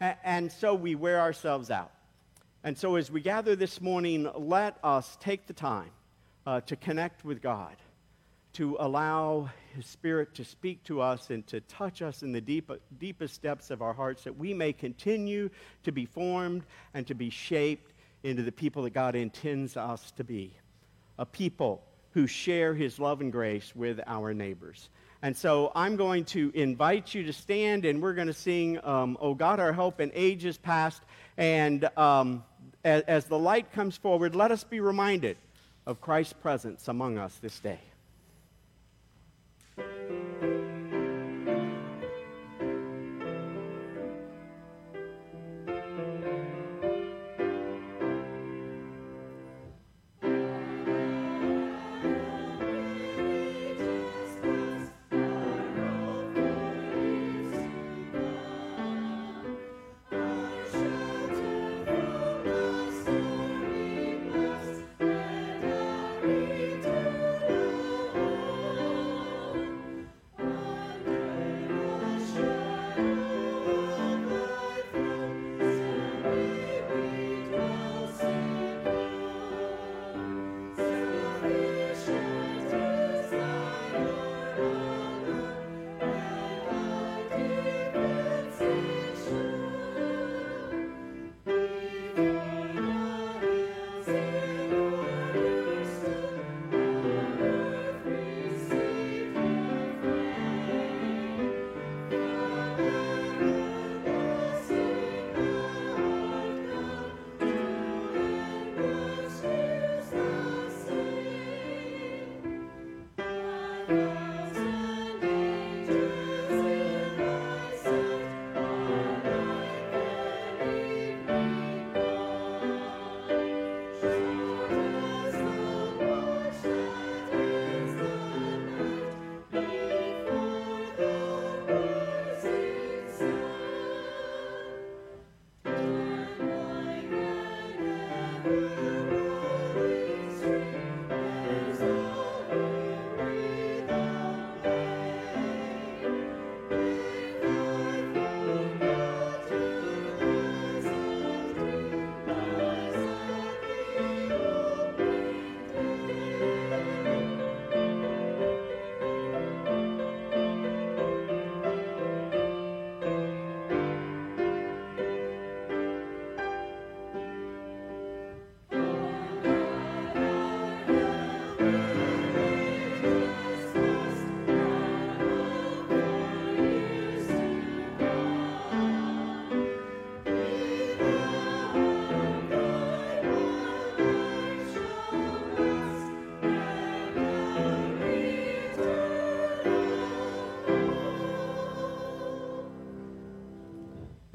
And so we wear ourselves out. And so as we gather this morning, let us take the time uh, to connect with God, to allow His Spirit to speak to us and to touch us in the deep, deepest depths of our hearts that we may continue to be formed and to be shaped into the people that God intends us to be. A people who share His love and grace with our neighbors. And so I'm going to invite you to stand and we're going to sing, um, Oh God, our help in ages past. And um, as, as the light comes forward, let us be reminded of Christ's presence among us this day.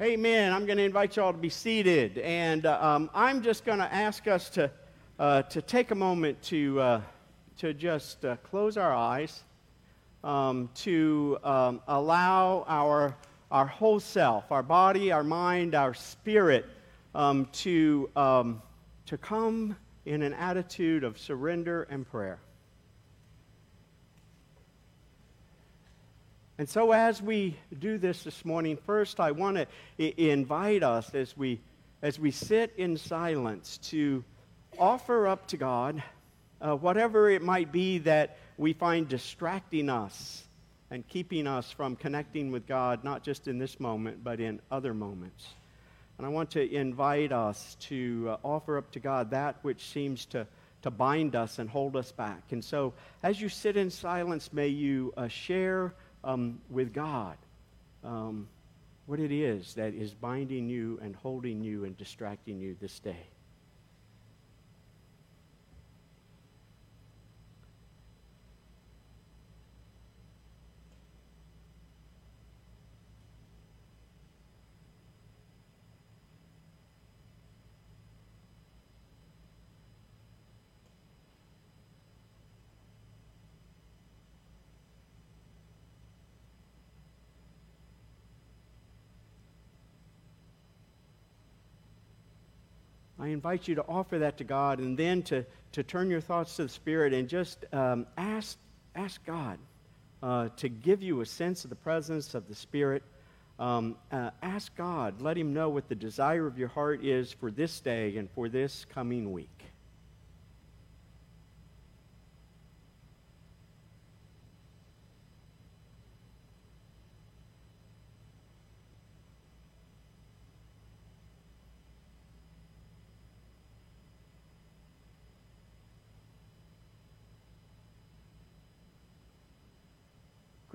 Amen. I'm going to invite you all to be seated. And uh, um, I'm just going to ask us to, uh, to take a moment to, uh, to just uh, close our eyes, um, to um, allow our, our whole self, our body, our mind, our spirit, um, to, um, to come in an attitude of surrender and prayer. And so, as we do this this morning, first I want to I- invite us as we, as we sit in silence to offer up to God uh, whatever it might be that we find distracting us and keeping us from connecting with God, not just in this moment, but in other moments. And I want to invite us to uh, offer up to God that which seems to, to bind us and hold us back. And so, as you sit in silence, may you uh, share um, with God um, what it is that is binding you and holding you and distracting you this day. I invite you to offer that to God and then to, to turn your thoughts to the Spirit and just um, ask, ask God uh, to give you a sense of the presence of the Spirit um, uh, ask God, let Him know what the desire of your heart is for this day and for this coming week.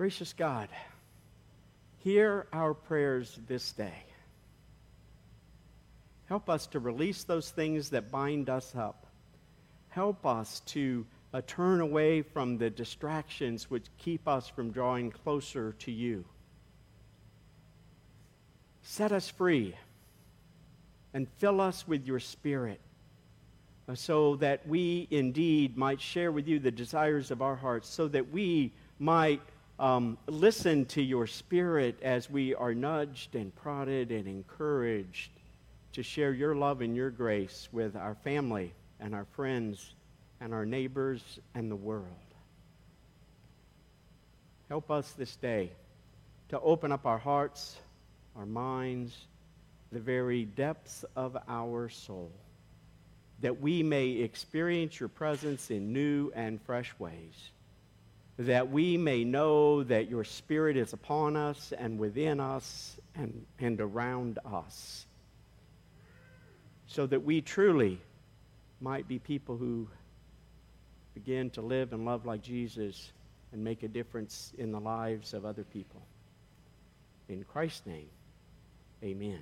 Gracious God, hear our prayers this day. Help us to release those things that bind us up. Help us to uh, turn away from the distractions which keep us from drawing closer to you. Set us free and fill us with your spirit uh, so that we indeed might share with you the desires of our hearts, so that we might um, listen to your spirit as we are nudged and prodded and encouraged to share your love and your grace with our family and our friends and our neighbors and the world. Help us this day to open up our hearts, our minds, the very depths of our soul, that we may experience your presence in new and fresh ways that we may know that your Spirit is upon us and within us and, and around us, so that we truly might be people who begin to live and love like Jesus and make a difference in the lives of other people. In Christ's name, amen.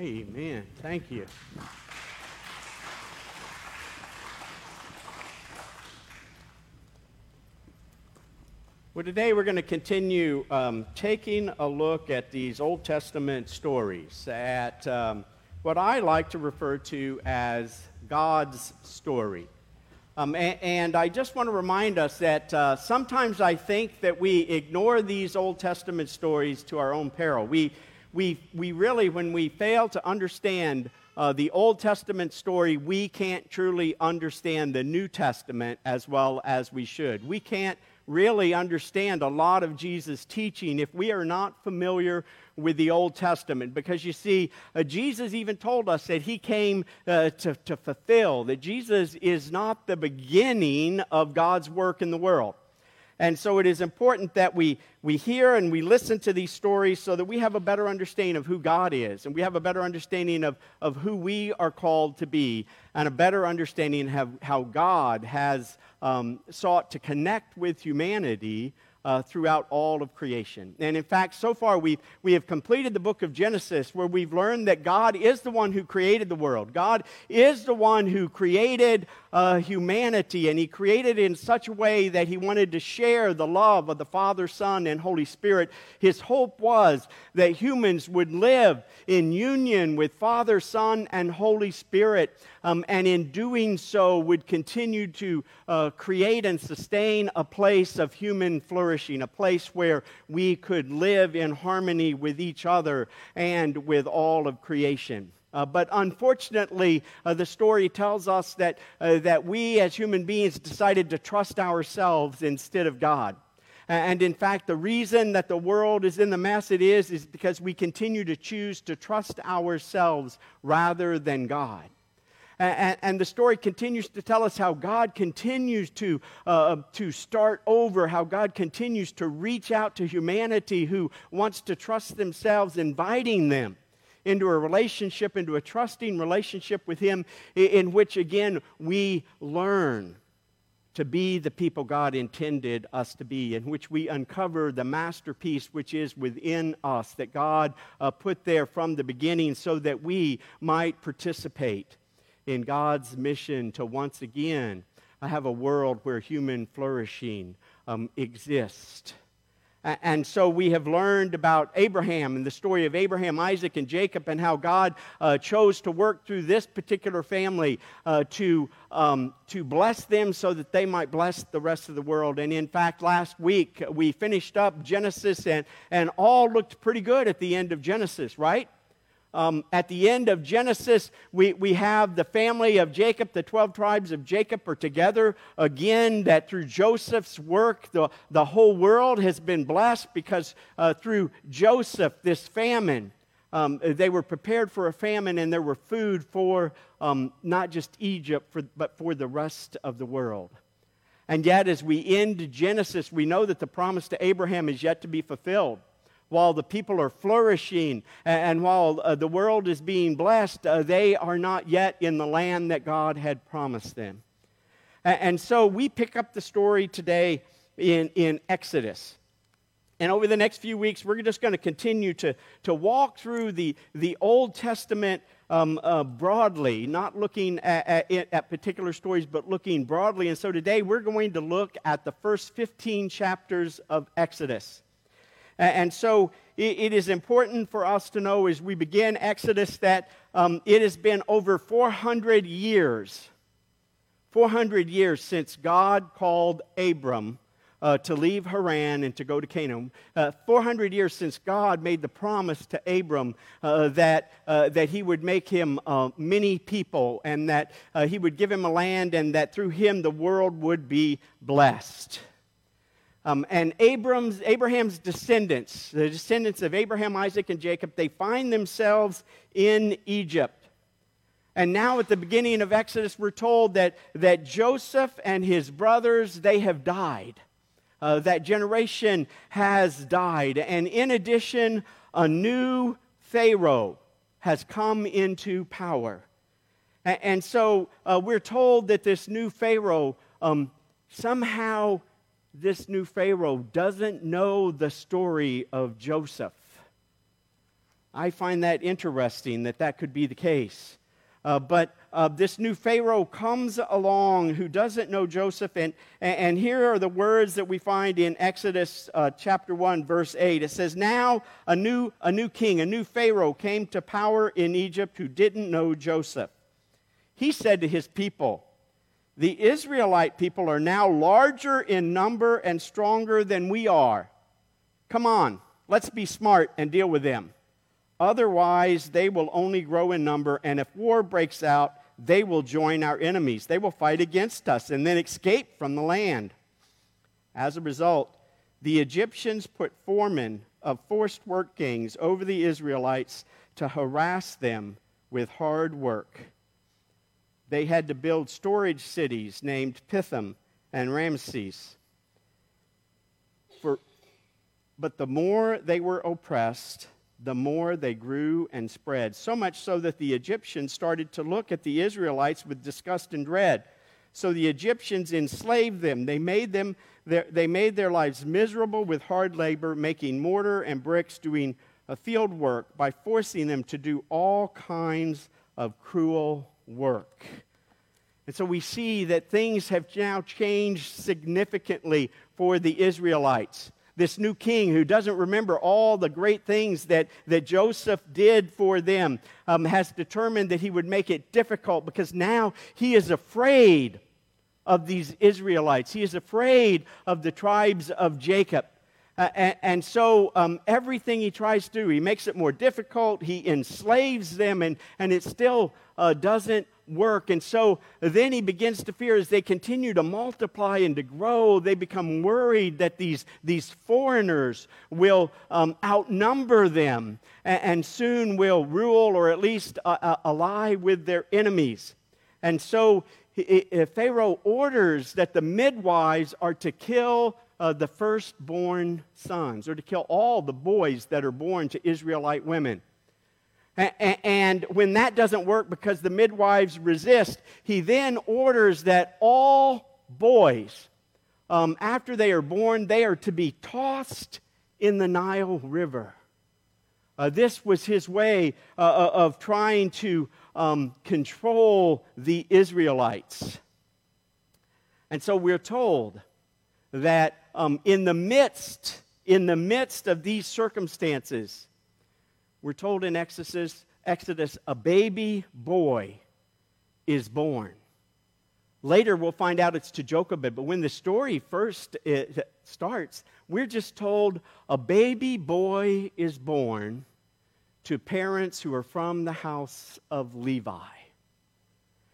Amen. Thank you. Well, today we're going to continue um, taking a look at these Old Testament stories, at um, what I like to refer to as God's story. Um, and, and, I just want to remind us that uh, sometimes I think that we ignore these Old Testament stories to our own peril. We, we, we really, when we fail to understand uh, the Old Testament story, we can't truly understand the New Testament as well as we should. We can't really understand a lot of Jesus' teaching if we are not familiar with the Old Testament. Because you see, uh, Jesus even told us that he came uh, to, to fulfill, that Jesus is not the beginning of God's work in the world. And so it is important that we, we hear and we listen to these stories so that we have a better understanding of who God is and we have a better understanding of, of who we are called to be and a better understanding of how God has um, sought to connect with humanity uh, throughout all of creation. And in fact, so far we've, we have completed the book of Genesis where we've learned that God is the one who created the world. God is the one who created uh, humanity, and He created it in such a way that He wanted to share the love of the Father, Son, and Holy Spirit. His hope was that humans would live in union with Father, Son, and Holy Spirit, um, and in doing so would continue to uh, create and sustain a place of human flourishing, a place where we could live in harmony with each other and with all of creation. Uh, but unfortunately, uh, the story tells us that, uh, that we as human beings decided to trust ourselves instead of God. And in fact, the reason that the world is in the mess it is is because we continue to choose to trust ourselves rather than God. And, and, the story continues to tell us how God continues to, uh, to start over, how God continues to reach out to humanity who wants to trust themselves, inviting them into a relationship, into a trusting relationship with Him, in which, again, we learn to be the people God intended us to be, in which we uncover the masterpiece which is within us, that God uh, put there from the beginning so that we might participate in God's mission to once again have a world where human flourishing um, exists. And so we have learned about Abraham and the story of Abraham, Isaac, and Jacob, and how God uh, chose to work through this particular family uh, to, um, to bless them so that they might bless the rest of the world. And in fact, last week we finished up Genesis, and, and all looked pretty good at the end of Genesis, right? Um, at the end of Genesis, we, we have the family of Jacob, the 12 tribes of Jacob are together again. That through Joseph's work, the, the whole world has been blessed because uh, through Joseph, this famine, um, they were prepared for a famine and there were food for um, not just Egypt, for, but for the rest of the world. And yet, as we end Genesis, we know that the promise to Abraham is yet to be fulfilled while the people are flourishing and while uh, the world is being blessed, uh, they are not yet in the land that God had promised them. And so we pick up the story today in, in Exodus. And over the next few weeks, we're just going to continue to, to walk through the, the Old Testament um, uh, broadly, not looking at, at, at, particular stories, but looking broadly. And so today we're going to look at the first 15 chapters of Exodus. And so it is important for us to know as we begin Exodus that um, it has been over 400 years, 400 years since God called Abram uh, to leave Haran and to go to Canaan. Uh, 400 years since God made the promise to Abram uh, that, uh, that he would make him uh, many people and that uh, he would give him a land and that through him the world would be blessed. Um, and Abram's, Abraham's descendants, the descendants of Abraham, Isaac, and Jacob, they find themselves in Egypt. And now at the beginning of Exodus, we're told that, that Joseph and his brothers, they have died. Uh, that generation has died. And in addition, a new Pharaoh has come into power. And, and so uh, we're told that this new Pharaoh um, somehow this new Pharaoh doesn't know the story of Joseph. I find that interesting that that could be the case. Uh, but uh, this new Pharaoh comes along who doesn't know Joseph. And, and here are the words that we find in Exodus uh, chapter 1, verse 8. It says, Now a new, a new king, a new Pharaoh came to power in Egypt who didn't know Joseph. He said to his people, The Israelite people are now larger in number and stronger than we are. Come on, let's be smart and deal with them. Otherwise, they will only grow in number, and if war breaks out, they will join our enemies. They will fight against us and then escape from the land. As a result, the Egyptians put foremen of forced work gangs over the Israelites to harass them with hard work. They had to build storage cities named Pithom and Ramses. For, but the more they were oppressed, the more they grew and spread. So much so that the Egyptians started to look at the Israelites with disgust and dread. So the Egyptians enslaved them. They made, them their, they made their lives miserable with hard labor, making mortar and bricks, doing field work by forcing them to do all kinds of cruel work. And so we see that things have now changed significantly for the Israelites this new king who doesn't remember all the great things that, that Joseph did for them, um, has determined that he would make it difficult because now he is afraid of these Israelites. He is afraid of the tribes of Jacob. Uh, and, and, so um, everything he tries to do, he makes it more difficult. He enslaves them, and, and it still uh, doesn't work. And so then he begins to fear as they continue to multiply and to grow, they become worried that these, these foreigners will um, outnumber them and, and, soon will rule or at least uh, uh, ally with their enemies. And so Pharaoh orders that the midwives are to kill uh, the firstborn sons, or to kill all the boys that are born to Israelite women. And when that doesn't work because the midwives resist, he then orders that all boys, um, after they are born, they are to be tossed in the Nile River. Uh, this was his way uh, uh of trying to um, control the Israelites. And so we're told that um, in the midst, in the midst of these circumstances, we're told in Exodus, Exodus, a baby boy is born. Later, we'll find out it's to Jochebed, but when the story first starts, we're just told a baby boy is born to parents who are from the house of Levi.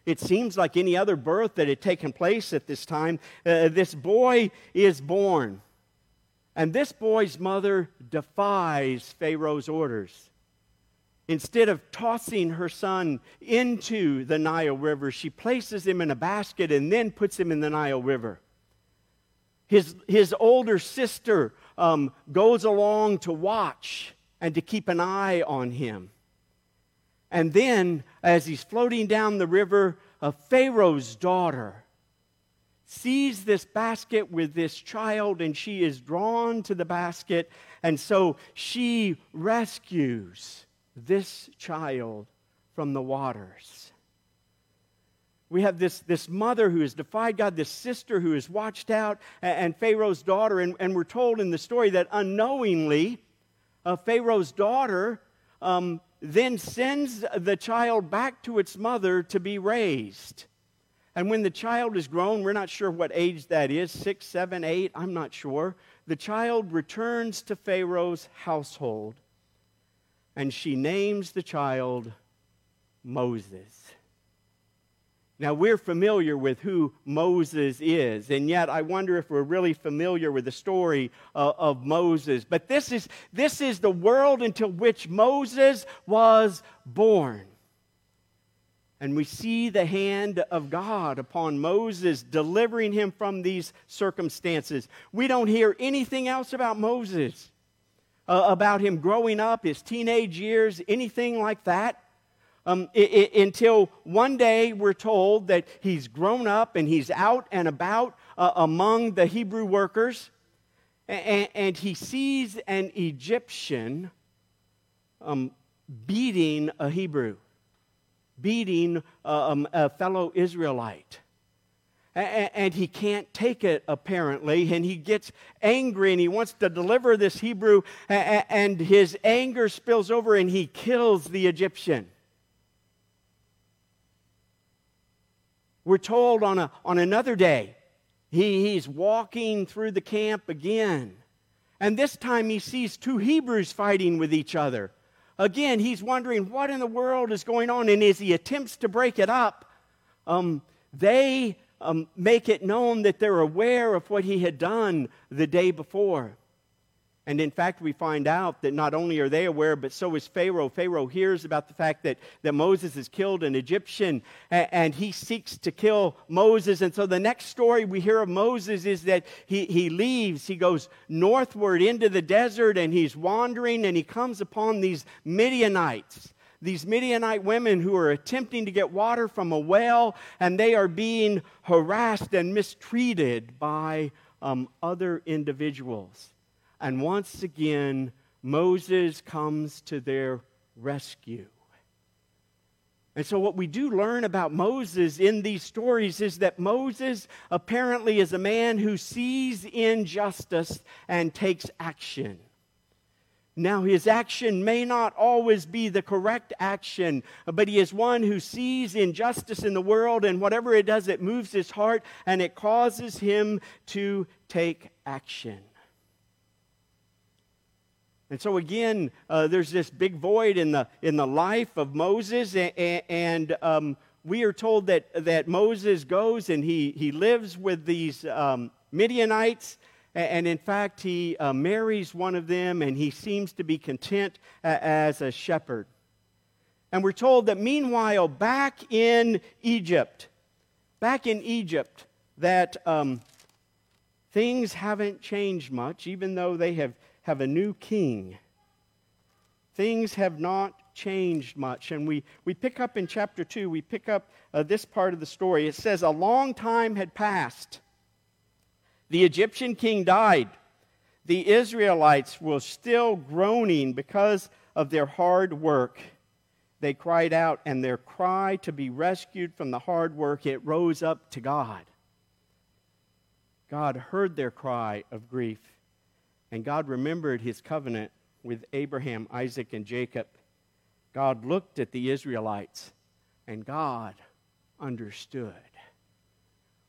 It seems like any other birth that had taken place at this time. Uh, this boy is born. And this boy's mother defies Pharaoh's orders. Instead of tossing her son into the Nile River, she places him in a basket and then puts him in the Nile River. His, his older sister um, goes along to watch and to keep an eye on him. And then, as he's floating down the river, a Pharaoh's daughter sees this basket with this child and she is drawn to the basket. And so she rescues this child from the waters. We have this, this mother who has defied God, this sister who has watched out, and, and Pharaoh's daughter. And, and, we're told in the story that unknowingly, uh, Pharaoh's daughter um, then sends the child back to its mother to be raised. And when the child is grown, we're not sure what age that is six, seven, eight, I'm not sure. The child returns to Pharaoh's household and she names the child Moses. Now, we're familiar with who Moses is, and yet I wonder if we're really familiar with the story uh, of Moses. But this is, this is the world into which Moses was born. And we see the hand of God upon Moses delivering him from these circumstances. We don't hear anything else about Moses uh, about him growing up, his teenage years, anything like that. Um, it, it, until one day we're told that he's grown up and he's out and about uh, among the Hebrew workers, and, and, he sees an Egyptian um, beating a Hebrew, beating uh, um, a fellow Israelite. And he can't take it, apparently, and he gets angry and he wants to deliver this Hebrew, and his anger spills over and he kills the Egyptian. We're told on, a, on another day, he, he's walking through the camp again. And this time he sees two Hebrews fighting with each other. Again, he's wondering what in the world is going on. And as he attempts to break it up, um, they um, make it known that they're aware of what he had done the day before. And in fact, we find out that not only are they aware, but so is Pharaoh. Pharaoh hears about the fact that, that Moses has killed an Egyptian and, and, he seeks to kill Moses. And so the next story we hear of Moses is that he, he leaves, he goes northward into the desert and he's wandering and he comes upon these Midianites. These Midianite women who are attempting to get water from a well, and they are being harassed and mistreated by um, other individuals. And once again, Moses comes to their rescue. And so, what we do learn about Moses in these stories is that Moses apparently is a man who sees injustice and takes action. Now, his action may not always be the correct action, but he is one who sees injustice in the world, and whatever it does, it moves his heart and it causes him to take action. And so again, uh, there's this big void in the, in the life of Moses, and, and um, we are told that, that Moses goes and he, he lives with these um, Midianites, and in fact, he uh, marries one of them, and he seems to be content as a shepherd. And we're told that meanwhile, back in Egypt, back in Egypt, that um, things haven't changed much, even though they have have a new king. Things have not changed much. And we, we pick up in chapter 2, we pick up uh, this part of the story. It says, A long time had passed. The Egyptian king died. The Israelites were still groaning because of their hard work. They cried out, and their cry to be rescued from the hard work, it rose up to God. God heard their cry of grief and God remembered his covenant with Abraham, Isaac, and Jacob. God looked at the Israelites, and God understood.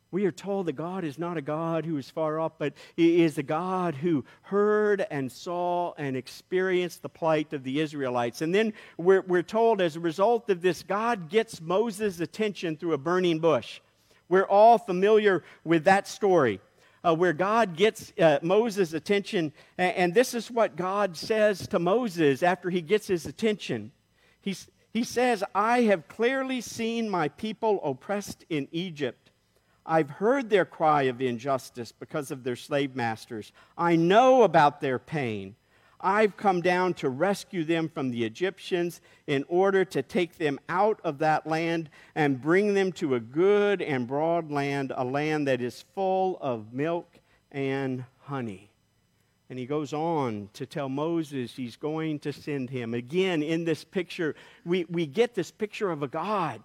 We are told that God is not a God who is far off, but He is a God who heard and saw and experienced the plight of the Israelites. And then we're, we're told as a result of this, God gets Moses' attention through a burning bush. We're all familiar with that story uh, where God gets uh, Moses' attention. And, and, this is what God says to Moses after he gets his attention. He's, he says, I have clearly seen my people oppressed in Egypt. I've heard their cry of injustice because of their slave masters. I know about their pain. I've come down to rescue them from the Egyptians in order to take them out of that land and bring them to a good and broad land, a land that is full of milk and honey. And he goes on to tell Moses he's going to send him. Again, in this picture, we, we get this picture of a God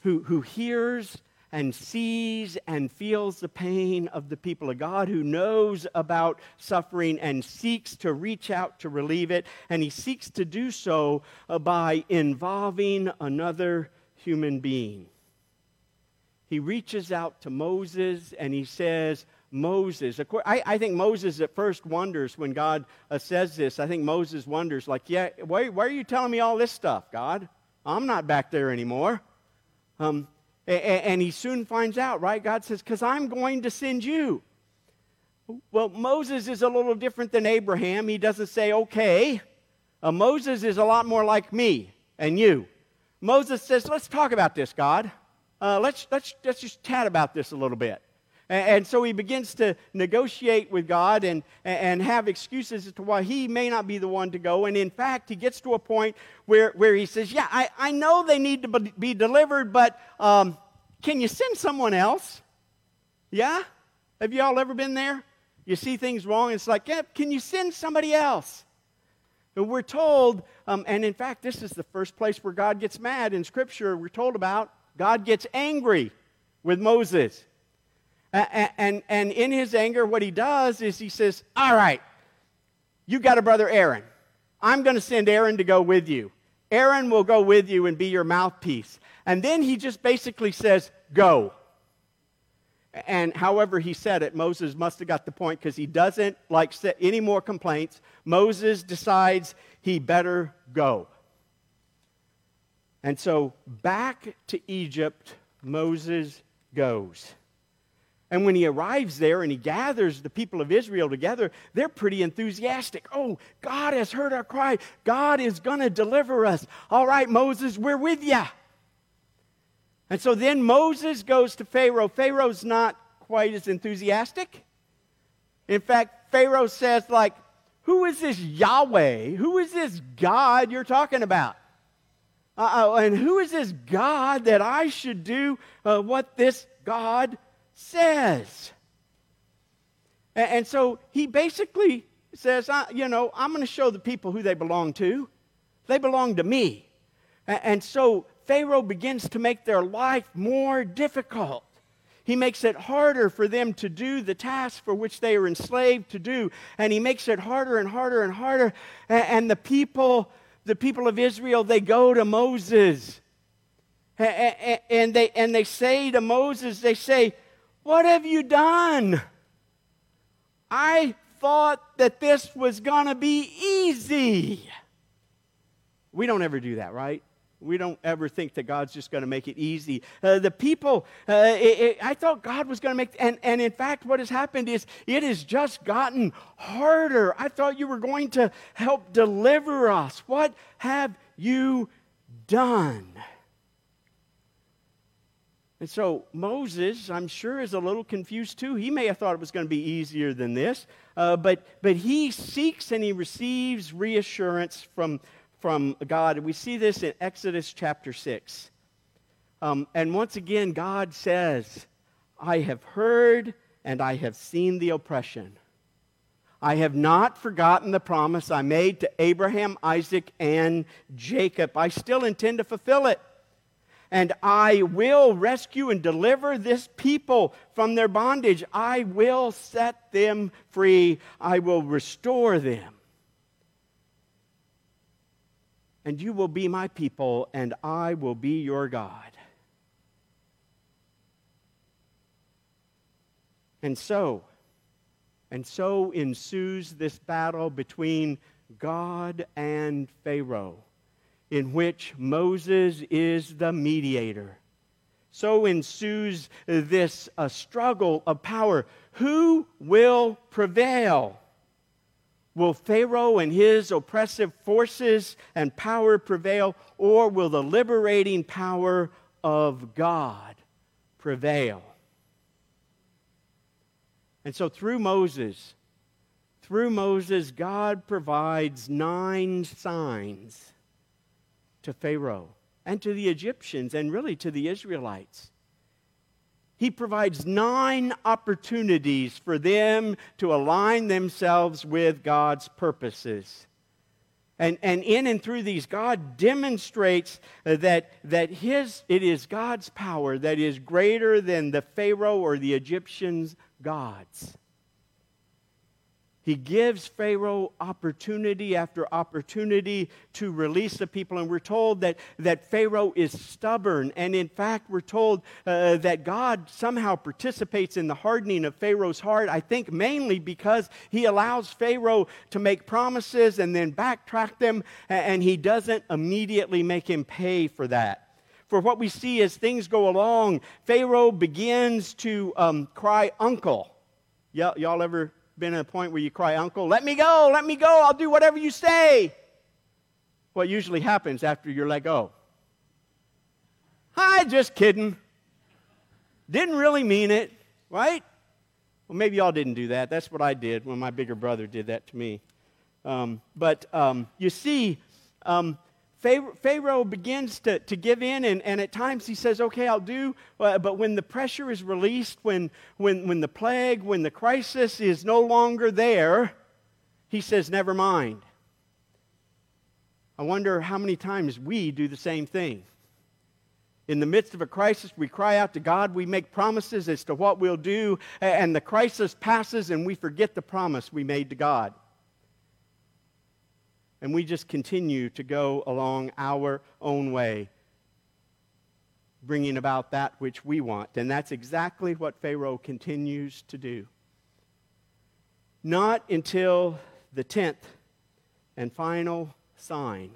who, who hears and sees and feels the pain of the people of God, who knows about suffering and seeks to reach out to relieve it. And he seeks to do so uh, by involving another human being. He reaches out to Moses and he says, Moses. I, I, think Moses at first wonders when God uh, says this. I think Moses wonders, like, yeah, why, why, are you telling me all this stuff, God? I'm not back there anymore. Um, and he soon finds out, right? God says, Because I'm going to send you. Well, Moses is a little different than Abraham. He doesn't say, okay. Uh, Moses is a lot more like me and you. Moses says, let's talk about this, God. Uh, let's, let's, let's just chat about this a little bit. And, so he begins to negotiate with God and, and have excuses as to why he may not be the one to go. And in fact, he gets to a point where, where he says, Yeah, I, I know they need to be delivered, but um, can you send someone else? Yeah? Have you all ever been there? You see things wrong, it's like, yeah, can you send somebody else? And we're told, um, and in fact, this is the first place where God gets mad in Scripture. We're told about God gets angry with Moses. And, and, in his anger, what he does is he says, All right, you got a brother Aaron. I'm going to send Aaron to go with you. Aaron will go with you and be your mouthpiece. And then he just basically says, Go. And however he said it, Moses must have got the point because he doesn't like any more complaints. Moses decides he better go. And so back to Egypt, Moses goes. And when he arrives there and he gathers the people of Israel together, they're pretty enthusiastic. Oh, God has heard our cry. God is going to deliver us. All right, Moses, we're with you. And so then Moses goes to Pharaoh. Pharaoh's not quite as enthusiastic. In fact, Pharaoh says, like, who is this Yahweh? Who is this God you're talking about? Uh, and who is this God that I should do uh, what this God says? And, and so he basically says, you know, I'm going to show the people who they belong to. They belong to me. And, and so Pharaoh begins to make their life more difficult. He makes it harder for them to do the task for which they are enslaved to do. And he makes it harder and harder and harder. And, the people, the people of Israel, they go to Moses. And, they, and they say to Moses, they say, What have you done? I thought that this was going to be easy. We don't ever do that, right? We don't ever think that God's just going to make it easy. Uh, the people, uh, it, it, I thought God was going to make, and, and in fact, what has happened is it has just gotten harder. I thought you were going to help deliver us. What have you done? And so Moses, I'm sure, is a little confused too. He may have thought it was going to be easier than this, uh, but, but he seeks and he receives reassurance from, from God. We see this in Exodus chapter 6. Um, and once again, God says, I have heard and I have seen the oppression. I have not forgotten the promise I made to Abraham, Isaac, and Jacob. I still intend to fulfill it. And I will rescue and deliver this people from their bondage. I will set them free. I will restore them. and you will be my people, and I will be your God. And so, and so ensues this battle between God and Pharaoh, in which Moses is the mediator. So ensues this uh, struggle of power. Who will prevail? Will Pharaoh and his oppressive forces and power prevail, or will the liberating power of God prevail? And so, through Moses, through Moses, God provides nine signs to Pharaoh and to the Egyptians and really to the Israelites he provides nine opportunities for them to align themselves with God's purposes. And, and in and through these, God demonstrates that, that his, it is God's power that is greater than the Pharaoh or the Egyptians' gods. He gives Pharaoh opportunity after opportunity to release the people. And we're told that, that Pharaoh is stubborn. And in fact, we're told uh, that God somehow participates in the hardening of Pharaoh's heart. I think mainly because he allows Pharaoh to make promises and then backtrack them, and he doesn't immediately make him pay for that. For what we see as things go along, Pharaoh begins to um, cry, Uncle. Y'all ever been at a point where you cry, Uncle, let me go, let me go, I'll do whatever you say? What usually happens after you're let go? Hi, just kidding. Didn't really mean it, right? Well, maybe y'all didn't do that. That's what I did when my bigger brother did that to me. Um, but um, you see, um, Pharaoh begins to, to give in, and, and at times he says, Okay, I'll do. Uh, but when the pressure is released, when, when, when the plague, when the crisis is no longer there, he says, Never mind. I wonder how many times we do the same thing. In the midst of a crisis, we cry out to God, we make promises as to what we'll do, and the crisis passes and we forget the promise we made to God. And we just continue to go along our own way, bringing about that which we want. And that's exactly what Pharaoh continues to do. Not until the tenth and final sign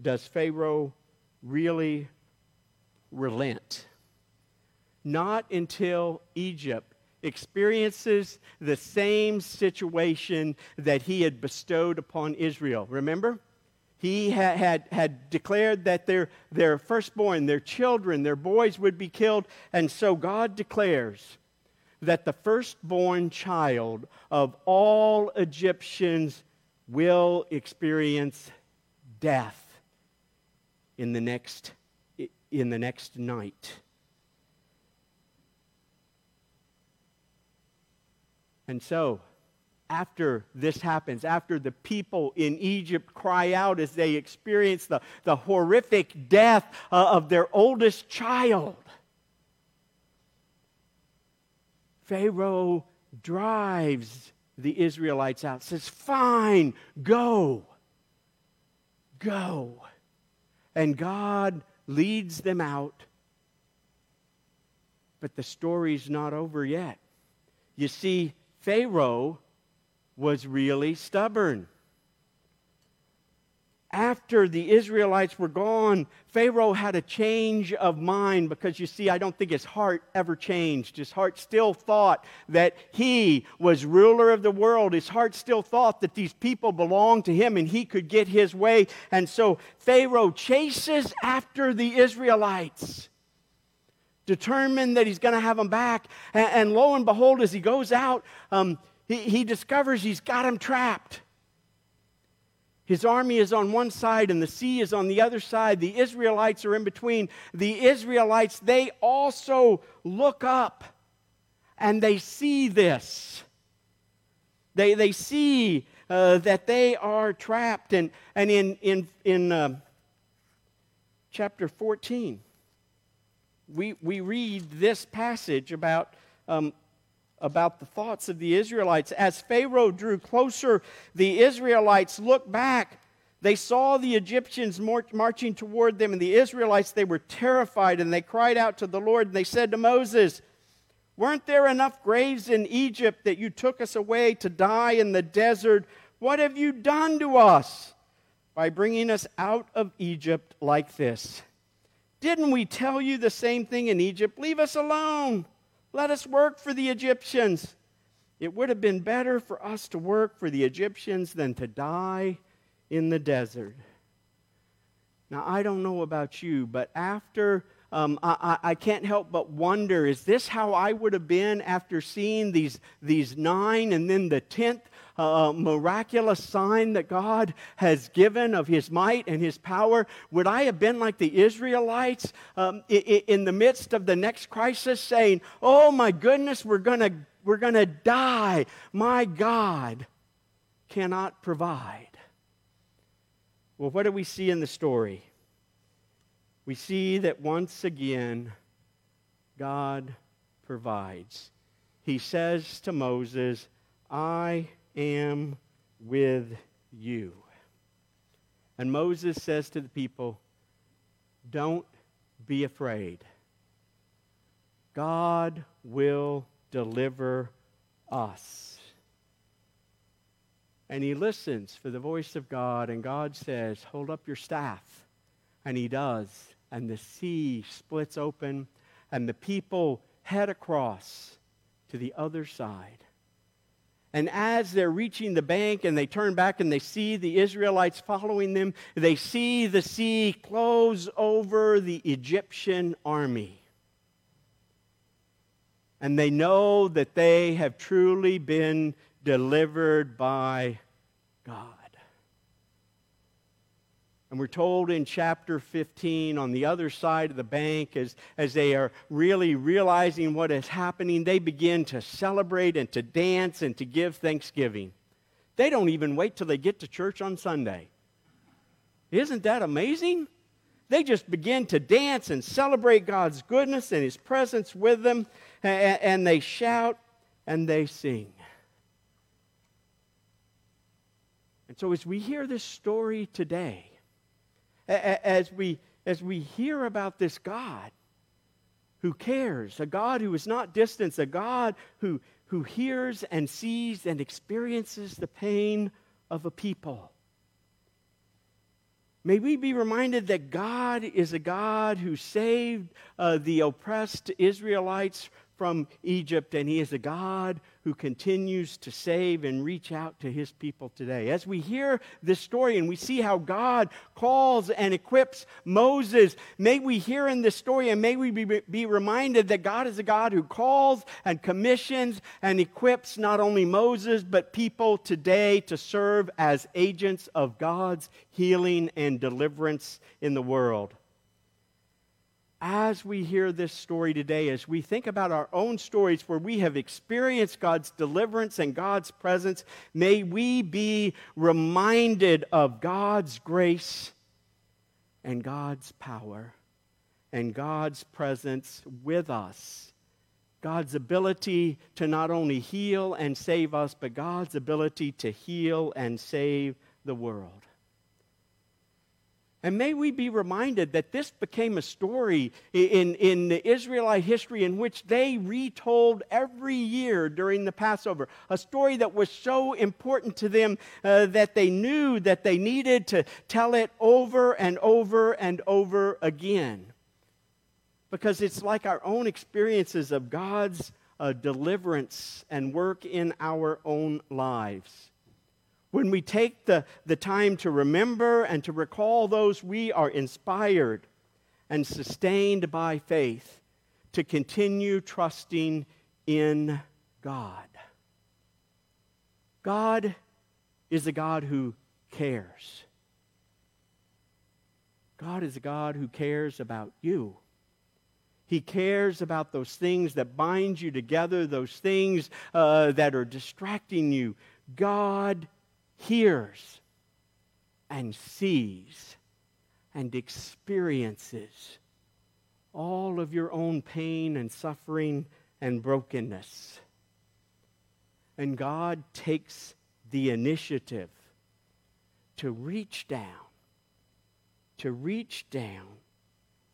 does Pharaoh really relent. Not until Egypt experiences the same situation that he had bestowed upon Israel. Remember? He had, had, had, declared that their, their firstborn, their children, their boys would be killed. And so God declares that the firstborn child of all Egyptians will experience death in the next, in the next night. And so, after this happens, after the people in Egypt cry out as they experience the, the horrific death uh, of their oldest child, Pharaoh drives the Israelites out, says, Fine, go. Go. And God leads them out. But the story's not over yet. You see, Pharaoh was really stubborn after the Israelites were gone, Pharaoh had a change of mind because you see, I don't think his heart ever changed. His heart still thought that he was ruler of the world. His heart still thought that these people belonged to him and he could get his way. And so Pharaoh chases after the Israelites, determined that he's going to have them back. And, and, lo and behold, as he goes out, um, he, he discovers he's got them trapped. His army is on one side and the sea is on the other side. The Israelites are in between. The Israelites, they also look up and they see this. They, they see uh, that they are trapped. And, and in, in, in uh, chapter 14, we, we read this passage about um, about the thoughts of the Israelites. As Pharaoh drew closer, the Israelites looked back. They saw the Egyptians marching toward them, and the Israelites, they were terrified, and they cried out to the Lord, and they said to Moses, Weren't there enough graves in Egypt that you took us away to die in the desert? What have you done to us by bringing us out of Egypt like this? Didn't we tell you the same thing in Egypt? Leave us alone. Let us work for the Egyptians. It would have been better for us to work for the Egyptians than to die in the desert. Now, I don't know about you, but after um, I, I, can't help but wonder is this how I would have been after seeing these, these nine and then the tenth uh, miraculous sign that God has given of His might and His power? Would I have been like the Israelites um, in, in the midst of the next crisis saying, Oh my goodness, we're going we're going to die. My God cannot provide. Well, what do we see in the story? we see that once again, God provides. He says to Moses, I am with you. And Moses says to the people, Don't be afraid. God will deliver us. And he listens for the voice of God, and God says, Hold up your staff. And he does and the sea splits open, and the people head across to the other side. And as they're reaching the bank and they turn back and they see the Israelites following them, they see the sea close over the Egyptian army. And they know that they have truly been delivered by God. And we're told in chapter 15, on the other side of the bank, as, as they are really realizing what is happening, they begin to celebrate and to dance and to give thanksgiving. They don't even wait till they get to church on Sunday. Isn't that amazing? They just begin to dance and celebrate God's goodness and His presence with them, and, and they shout and they sing. And so, as we hear this story today, as we, as we hear about this God who cares, a God who is not distant, a God who, who hears and sees and experiences the pain of a people. May we be reminded that God is a God who saved uh, the oppressed Israelites from Egypt, and He is a God who continues to save and reach out to his people today. As we hear this story and we see how God calls and equips Moses, may we hear in this story and may we be, be reminded that God is a God who calls and commissions and equips not only Moses, but people today to serve as agents of God's healing and deliverance in the world as we hear this story today, as we think about our own stories where we have experienced God's deliverance and God's presence, may we be reminded of God's grace and God's power and God's presence with us. God's ability to not only heal and save us, but God's ability to heal and save the world. And may we be reminded that this became a story in, in the Israelite history in which they retold every year during the Passover. A story that was so important to them uh, that they knew that they needed to tell it over and over and over again. Because it's like our own experiences of God's uh, deliverance and work in our own lives. When we take the, the time to remember and to recall those, we are inspired and sustained by faith to continue trusting in God. God is a God who cares. God is a God who cares about you. He cares about those things that bind you together, those things uh, that are distracting you. God hears and sees and experiences all of your own pain and suffering and brokenness. And God takes the initiative to reach down, to reach down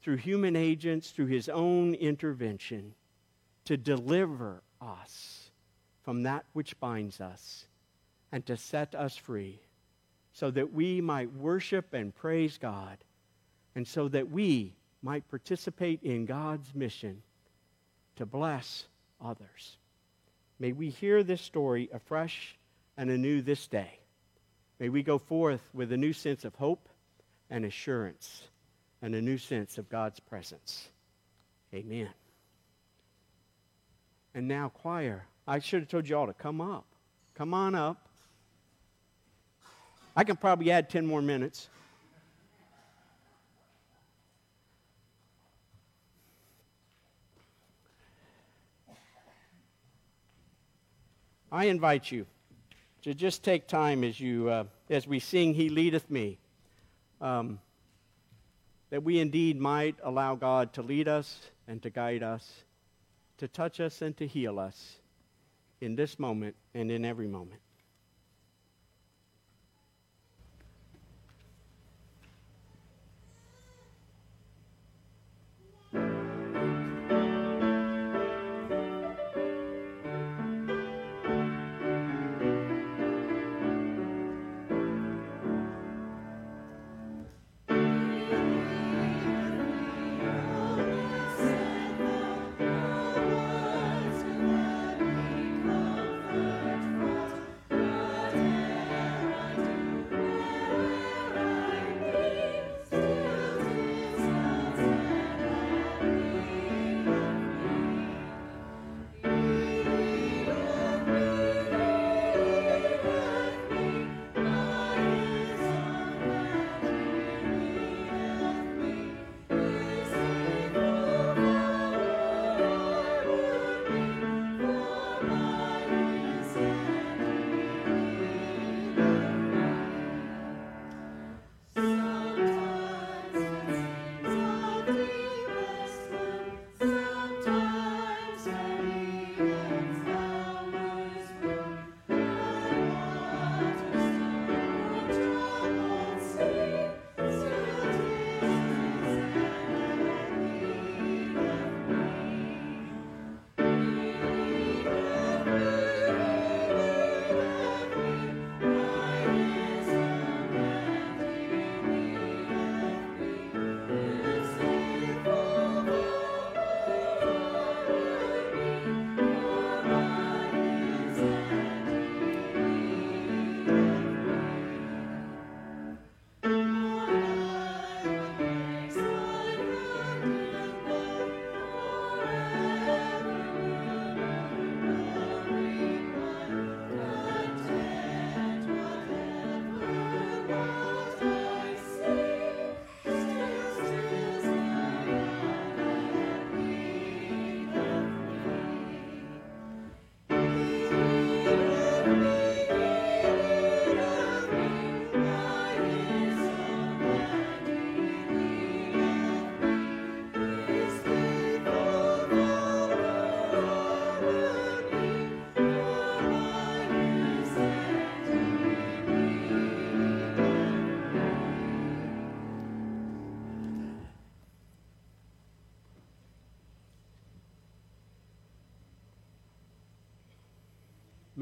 through human agents, through his own intervention, to deliver us from that which binds us and to set us free so that we might worship and praise God and so that we might participate in God's mission to bless others. May we hear this story afresh and anew this day. May we go forth with a new sense of hope and assurance and a new sense of God's presence. Amen. And now, choir, I should have told you all to come up. Come on up. I can probably add 10 more minutes. I invite you to just take time as you uh, as we sing "He leadeth me," um, that we indeed might allow God to lead us and to guide us, to touch us and to heal us in this moment and in every moment.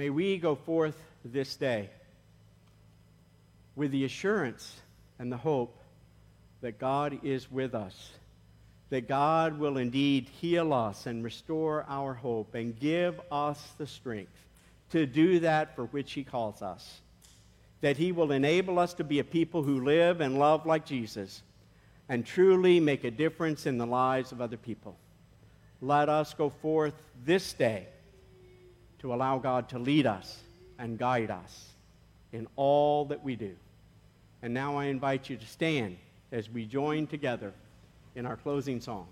May we go forth this day with the assurance and the hope that God is with us, that God will indeed heal us and restore our hope and give us the strength to do that for which He calls us, that He will enable us to be a people who live and love like Jesus and truly make a difference in the lives of other people. Let us go forth this day to allow God to lead us and guide us in all that we do. And now I invite you to stand as we join together in our closing song.